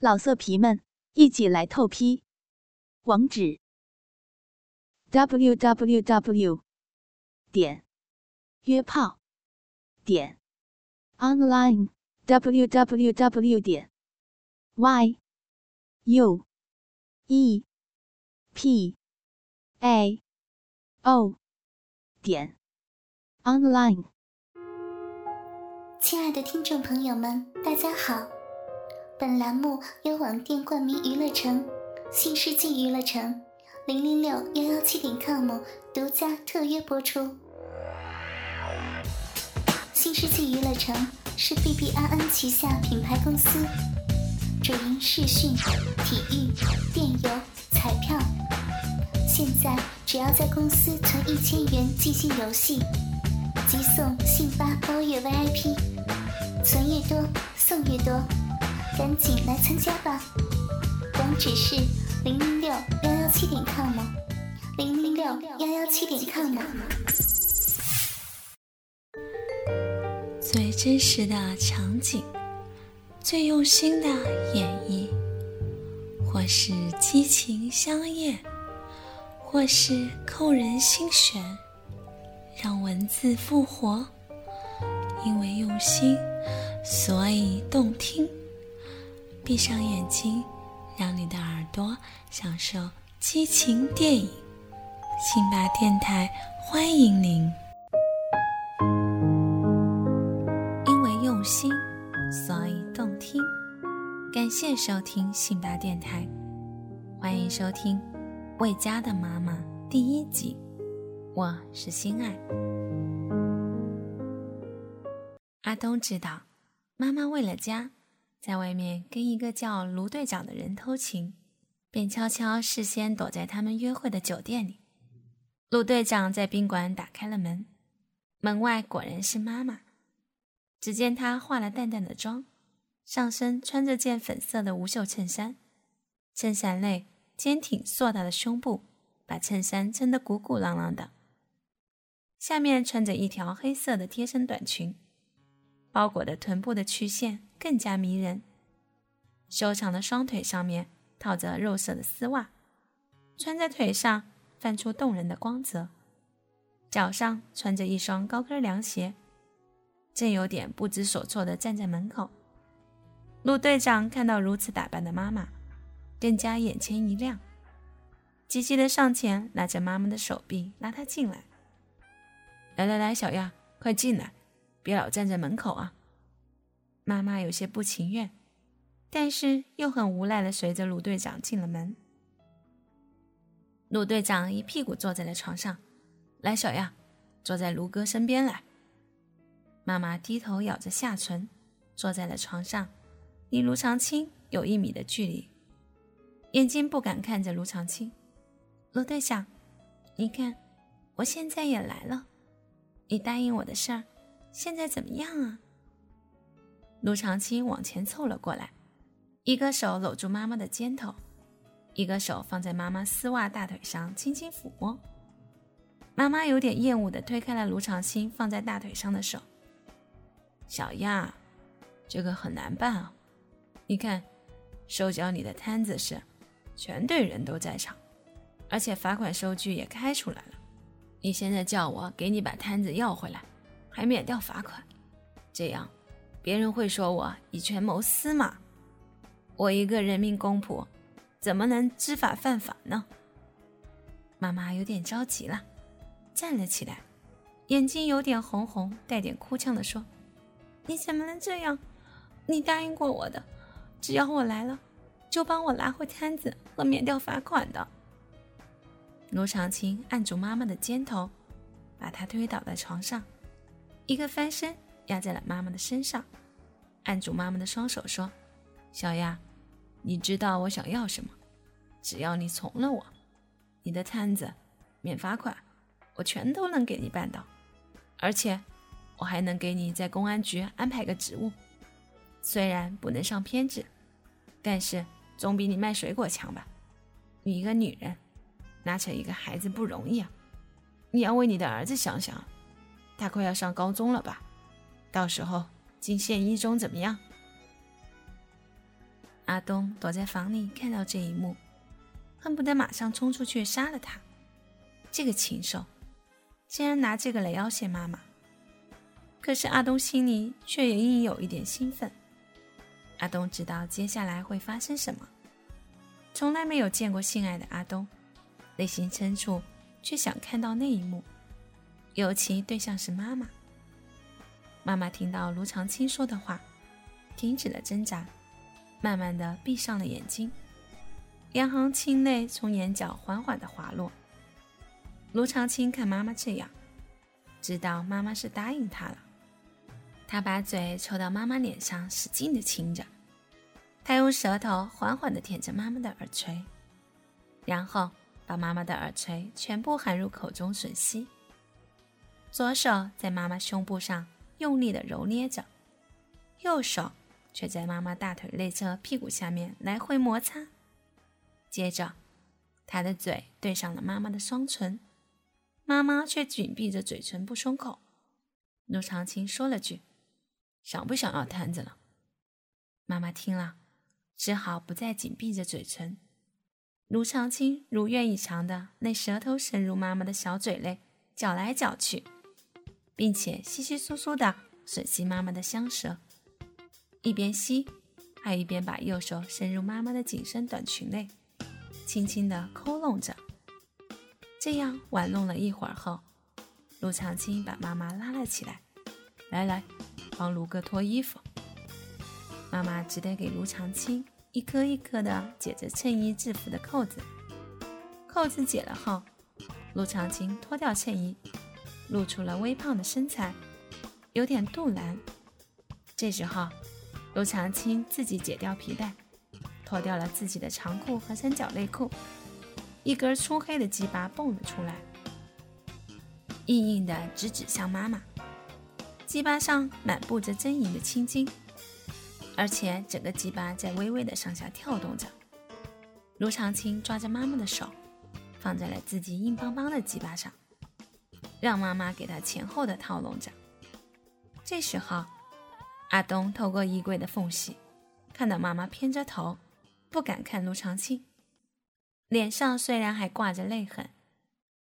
老色皮们，一起来透批！网址：w w w 点约炮点 online w w w 点 y u e p a o 点 online。亲爱的听众朋友们，大家好。本栏目由网店冠名娱乐城、新世纪娱乐城、零零六幺幺七点 com 独家特约播出。新世纪娱乐城是 B B I N 旗下品牌公司，主营视讯、体育、电邮、彩票。现在只要在公司存一千元即兴游戏，即送信发包月 V I P，存越多送越多。赶紧来参加吧！网址是零零六幺幺七点 com，零零六幺幺七点 com。最真实的场景，最用心的演绎，或是激情香艳，或是扣人心弦，让文字复活。因为用心，所以动听。闭上眼睛，让你的耳朵享受激情电影。辛巴电台欢迎您。因为用心，所以动听。感谢收听辛巴电台，欢迎收听《为家的妈妈》第一集。我是心爱。阿东知道，妈妈为了家。在外面跟一个叫卢队长的人偷情，便悄悄事先躲在他们约会的酒店里。卢队长在宾馆打开了门，门外果然是妈妈。只见她化了淡淡的妆，上身穿着件粉色的无袖衬衫，衬衫内坚挺硕大的胸部把衬衫撑得鼓鼓囊囊的，下面穿着一条黑色的贴身短裙。包裹的臀部的曲线更加迷人，修长的双腿上面套着肉色的丝袜，穿在腿上泛出动人的光泽。脚上穿着一双高跟凉鞋，正有点不知所措地站在门口。陆队长看到如此打扮的妈妈，更加眼前一亮，急急地上前拉着妈妈的手臂，拉她进来。来来来，小亚，快进来。别老站在门口啊！妈妈有些不情愿，但是又很无奈的随着鲁队长进了门。鲁队长一屁股坐在了床上，来，小样，坐在卢哥身边来。妈妈低头咬着下唇，坐在了床上，离卢长青有一米的距离，眼睛不敢看着卢长青。卢队长，你看，我现在也来了，你答应我的事儿。现在怎么样啊？卢长青往前凑了过来，一个手搂住妈妈的肩头，一个手放在妈妈丝袜大腿上轻轻抚摸。妈妈有点厌恶地推开了卢长青放在大腿上的手。小亚，这个很难办啊！你看，收缴你的摊子时，全队人都在场，而且罚款收据也开出来了。你现在叫我给你把摊子要回来。还免掉罚款，这样别人会说我以权谋私嘛？我一个人民公仆，怎么能知法犯法呢？妈妈有点着急了，站了起来，眼睛有点红红，带点哭腔的说：“你怎么能这样？你答应过我的，只要我来了，就帮我拿回摊子和免掉罚款的。”卢长青按住妈妈的肩头，把她推倒在床上。一个翻身压在了妈妈的身上，按住妈妈的双手说：“小亚，你知道我想要什么？只要你从了我，你的摊子免罚款，我全都能给你办到。而且我还能给你在公安局安排个职务，虽然不能上编制，但是总比你卖水果强吧？你一个女人，拉扯一个孩子不容易啊！你要为你的儿子想想。”他快要上高中了吧？到时候进县一中怎么样？阿东躲在房里看到这一幕，恨不得马上冲出去杀了他。这个禽兽，竟然拿这个来要挟妈妈。可是阿东心里却也隐有一点兴奋。阿东知道接下来会发生什么。从来没有见过性爱的阿东，内心深处却想看到那一幕，尤其对象是妈妈。妈妈听到卢长青说的话，停止了挣扎。慢慢的闭上了眼睛，两行清泪从眼角缓缓的滑落。卢长青看妈妈这样，知道妈妈是答应他了。他把嘴凑到妈妈脸上，使劲的亲着。他用舌头缓缓的舔着妈妈的耳垂，然后把妈妈的耳垂全部含入口中吮吸。左手在妈妈胸部上用力的揉捏着，右手。却在妈妈大腿内侧、屁股下面来回摩擦。接着，他的嘴对上了妈妈的双唇，妈妈却紧闭着嘴唇不松口。陆长青说了句：“想不想要摊子了？”妈妈听了，只好不再紧闭着嘴唇。卢长青如愿以偿的，那舌头伸入妈妈的小嘴内，搅来搅去，并且稀稀疏疏的吮吸妈妈的香舌。一边吸，还一边把右手伸入妈妈的紧身短裙内，轻轻地抠弄着。这样玩弄了一会儿后，陆长青把妈妈拉了起来，来来，帮卢哥脱衣服。妈妈只得给卢长青一颗一颗地解着衬衣制服的扣子。扣子解了后，陆长青脱掉衬衣，露出了微胖的身材，有点肚腩。这时候。卢长青自己解掉皮带，脱掉了自己的长裤和三角内裤，一根粗黑的鸡巴蹦了出来，硬硬的直指向妈妈。鸡巴上满布着狰狞的青筋，而且整个鸡巴在微微的上下跳动着。卢长青抓着妈妈的手，放在了自己硬邦邦的鸡巴上，让妈妈给他前后的套弄着。这时候。阿东透过衣柜的缝隙，看到妈妈偏着头，不敢看卢长青，脸上虽然还挂着泪痕，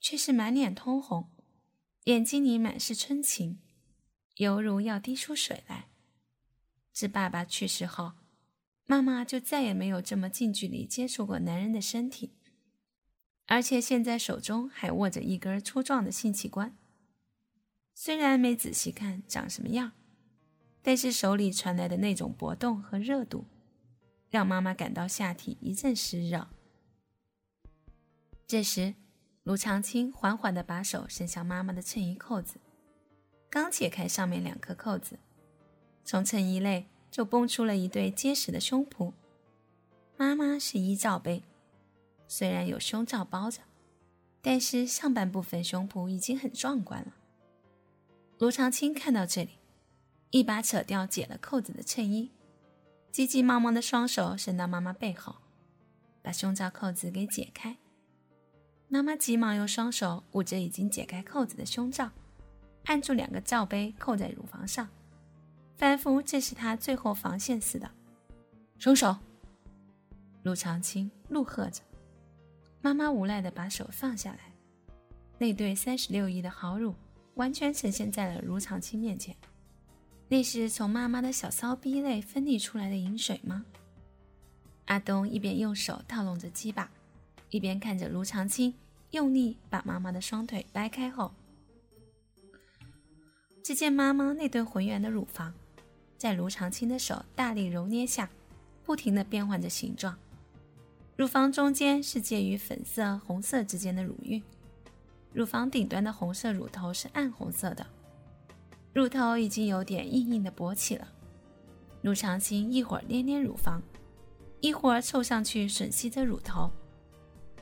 却是满脸通红，眼睛里满是春情，犹如要滴出水来。自爸爸去世后，妈妈就再也没有这么近距离接触过男人的身体，而且现在手中还握着一根粗壮的性器官，虽然没仔细看长什么样。但是手里传来的那种搏动和热度，让妈妈感到下体一阵湿热。这时，卢长青缓缓地把手伸向妈妈的衬衣扣子，刚解开上面两颗扣子，从衬衣内就蹦出了一对结实的胸脯。妈妈是一罩杯，虽然有胸罩包着，但是上半部分胸脯已经很壮观了。卢长青看到这里。一把扯掉解了扣子的衬衣，急急忙忙的双手伸到妈妈背后，把胸罩扣子给解开。妈妈急忙用双手捂着已经解开扣子的胸罩，按住两个罩杯扣在乳房上，仿佛这是她最后防线似的。松手！陆长青怒喝着。妈妈无奈的把手放下来，那对三十六亿的好乳完全呈现在了卢长青面前。那是从妈妈的小骚逼内分泌出来的饮水吗？阿东一边用手套弄着鸡巴，一边看着卢长青用力把妈妈的双腿掰开后，只见妈妈那对浑圆的乳房，在卢长青的手大力揉捏下，不停地变换着形状。乳房中间是介于粉色、红色之间的乳晕，乳房顶端的红色乳头是暗红色的。乳头已经有点硬硬的勃起了，陆长青一会儿捏捏乳房，一会儿凑上去吮吸着乳头，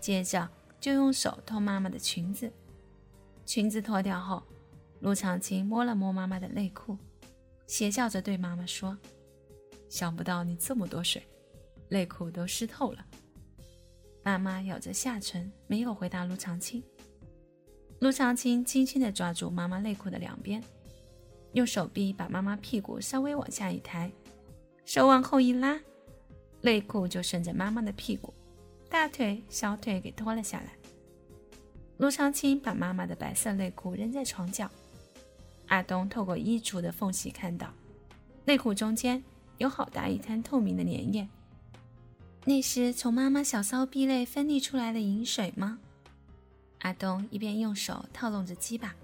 接着就用手脱妈妈的裙子。裙子脱掉后，陆长青摸了摸妈妈的内裤，邪笑着对妈妈说：“想不到你这么多水，内裤都湿透了。”妈妈咬着下唇，没有回答陆长青。陆长青轻轻地抓住妈妈内裤的两边。用手臂把妈妈屁股稍微往下一抬，手往后一拉，内裤就顺着妈妈的屁股、大腿、小腿给脱了下来。陆长青把妈妈的白色内裤扔在床角，阿东透过衣橱的缝隙看到，内裤中间有好大一滩透明的粘液。那是从妈妈小骚逼内分泌出来的饮水吗？阿东一边用手套弄着鸡巴，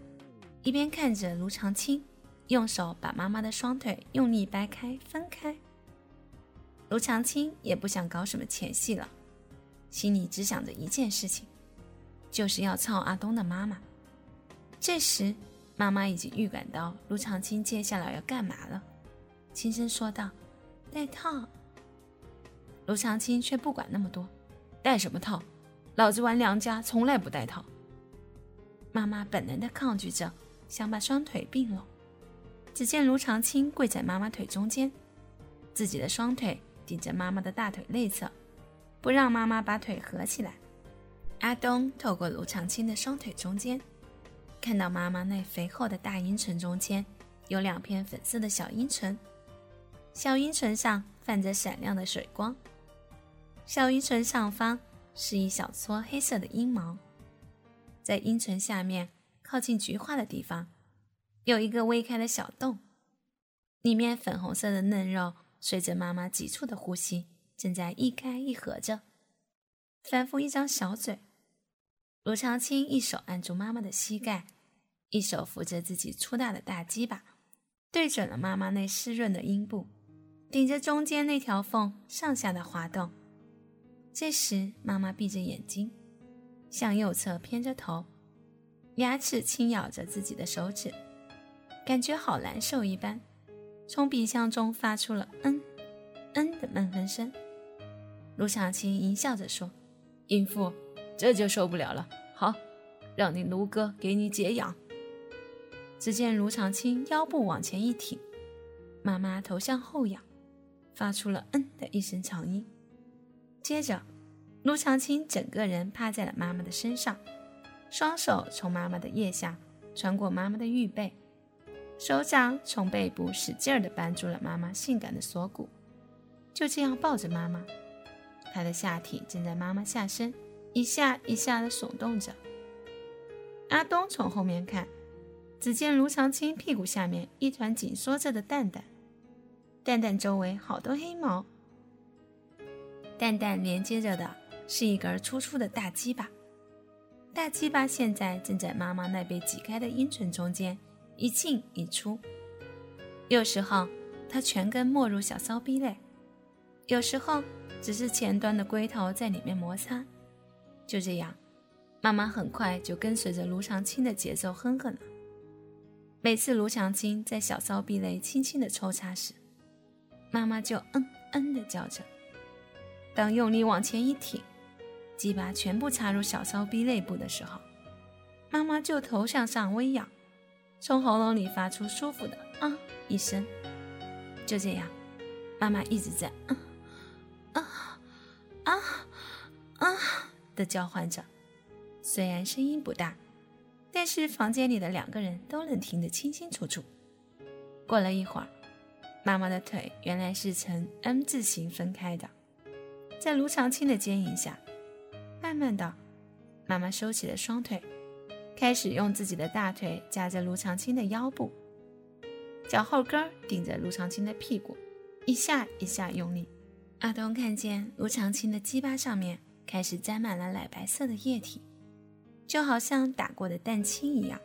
一边看着卢长青用手把妈妈的双腿用力掰开分开。卢长青也不想搞什么前戏了，心里只想着一件事情，就是要操阿东的妈妈。这时，妈妈已经预感到卢长青接下来要干嘛了，轻声说道：“戴套。”卢长青却不管那么多，戴什么套？老子玩娘家从来不戴套。妈妈本能的抗拒着，想把双腿并拢。只见卢长青跪在妈妈腿中间，自己的双腿顶着妈妈的大腿内侧，不让妈妈把腿合起来。阿东透过卢长青的双腿中间，看到妈妈那肥厚的大阴唇中间有两片粉色的小阴唇，小阴唇上泛着闪亮的水光。小阴唇上方是一小撮黑色的阴毛，在阴唇下面靠近菊花的地方，有一个微开的小洞，里面粉红色的嫩肉随着妈妈急促的呼吸正在一开一合着，反复一张小嘴。罗长青一手按住妈妈的膝盖，一手扶着自己粗大的大鸡巴，对准了妈妈那湿润的阴部，顶着中间那条缝上下的滑动。这时，妈妈闭着眼睛，向右侧偏着头，牙齿轻咬着自己的手指，感觉好难受一般，从鼻腔中发出了“嗯，嗯”的闷哼声。卢长青淫笑着说：“淫妇，这就受不了了。好，让你卢哥给你解痒。”只见卢长青腰部往前一挺，妈妈头向后仰，发出了“嗯”的一声长音。接着，卢长青整个人趴在了妈妈的身上，双手从妈妈的腋下穿过妈妈的玉背，手掌从背部使劲儿地扳住了妈妈性感的锁骨，就这样抱着妈妈，他的下体正在妈妈下身一下一下地耸动着。阿东从后面看，只见卢长青屁股下面一团紧缩着的蛋蛋，蛋蛋周围好多黑毛。蛋蛋连接着的是一根粗粗的大鸡巴，大鸡巴现在正在妈妈那被挤开的阴唇中间一进一出。有时候它全根没入小骚逼内，有时候只是前端的龟头在里面摩擦。就这样，妈妈很快就跟随着卢长青的节奏哼哼了。每次卢长青在小骚逼内轻轻的抽插时，妈妈就嗯嗯的叫着。当用力往前一挺，鸡巴全部插入小骚逼内部的时候，妈妈就头向上微仰，从喉咙里发出舒服的啊一声。就这样，妈妈一直在啊啊啊啊的叫唤着，虽然声音不大，但是房间里的两个人都能听得清清楚楚。过了一会儿，妈妈的腿原来是呈 M 字形分开的。在卢长青的牵引下，慢慢的，妈妈收起了双腿，开始用自己的大腿夹着卢长青的腰部，脚后跟顶着卢长青的屁股，一下一下用力。阿东看见卢长青的鸡巴上面开始沾满了奶白色的液体，就好像打过的蛋清一样。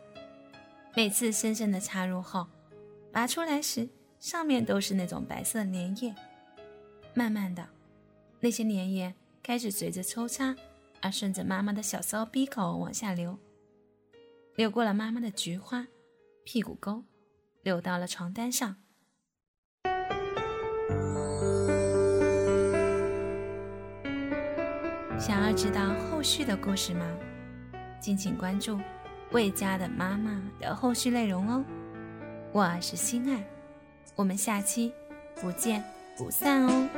每次深深的插入后，拔出来时，上面都是那种白色粘液。慢慢的。那些粘液开始随着抽插而顺着妈妈的小骚逼口往下流，流过了妈妈的菊花、屁股沟，流到了床单上。想要知道后续的故事吗？敬请关注《魏家的妈妈》的后续内容哦。我是心爱，我们下期不见不散哦。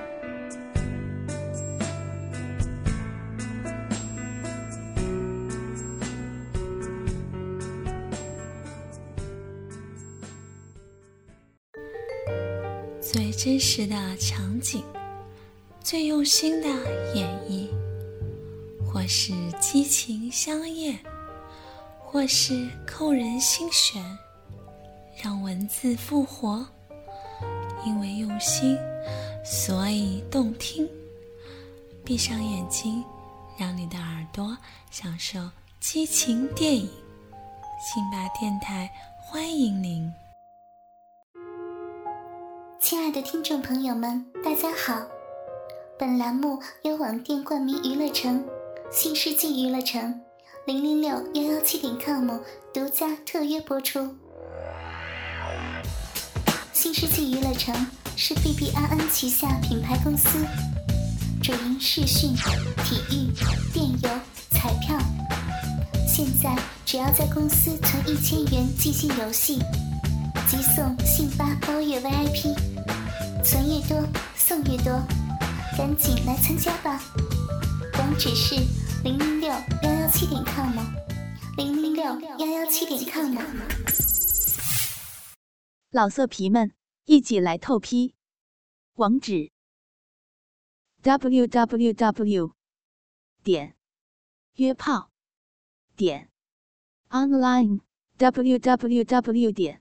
真实的场景，最用心的演绎，或是激情相艳，或是扣人心弦，让文字复活。因为用心，所以动听。闭上眼睛，让你的耳朵享受激情电影。辛巴电台欢迎您，亲爱的听众朋友们，大家好。本栏目由网店冠名娱乐城、新世纪娱乐城、零零六幺幺七点 com 独家特约播出。新世纪娱乐城是 B B I N 旗下品牌公司，主营视讯、体育、电邮、彩票。现在只要在公司存一千元即兴游戏，即送信发包月 VIP，存越多送越多，赶紧来参加吧！网址是零零六幺幺七点 com，零零六幺幺七点 com。老色皮们，一起来透批！网址：www. 点约炮点 online www. 点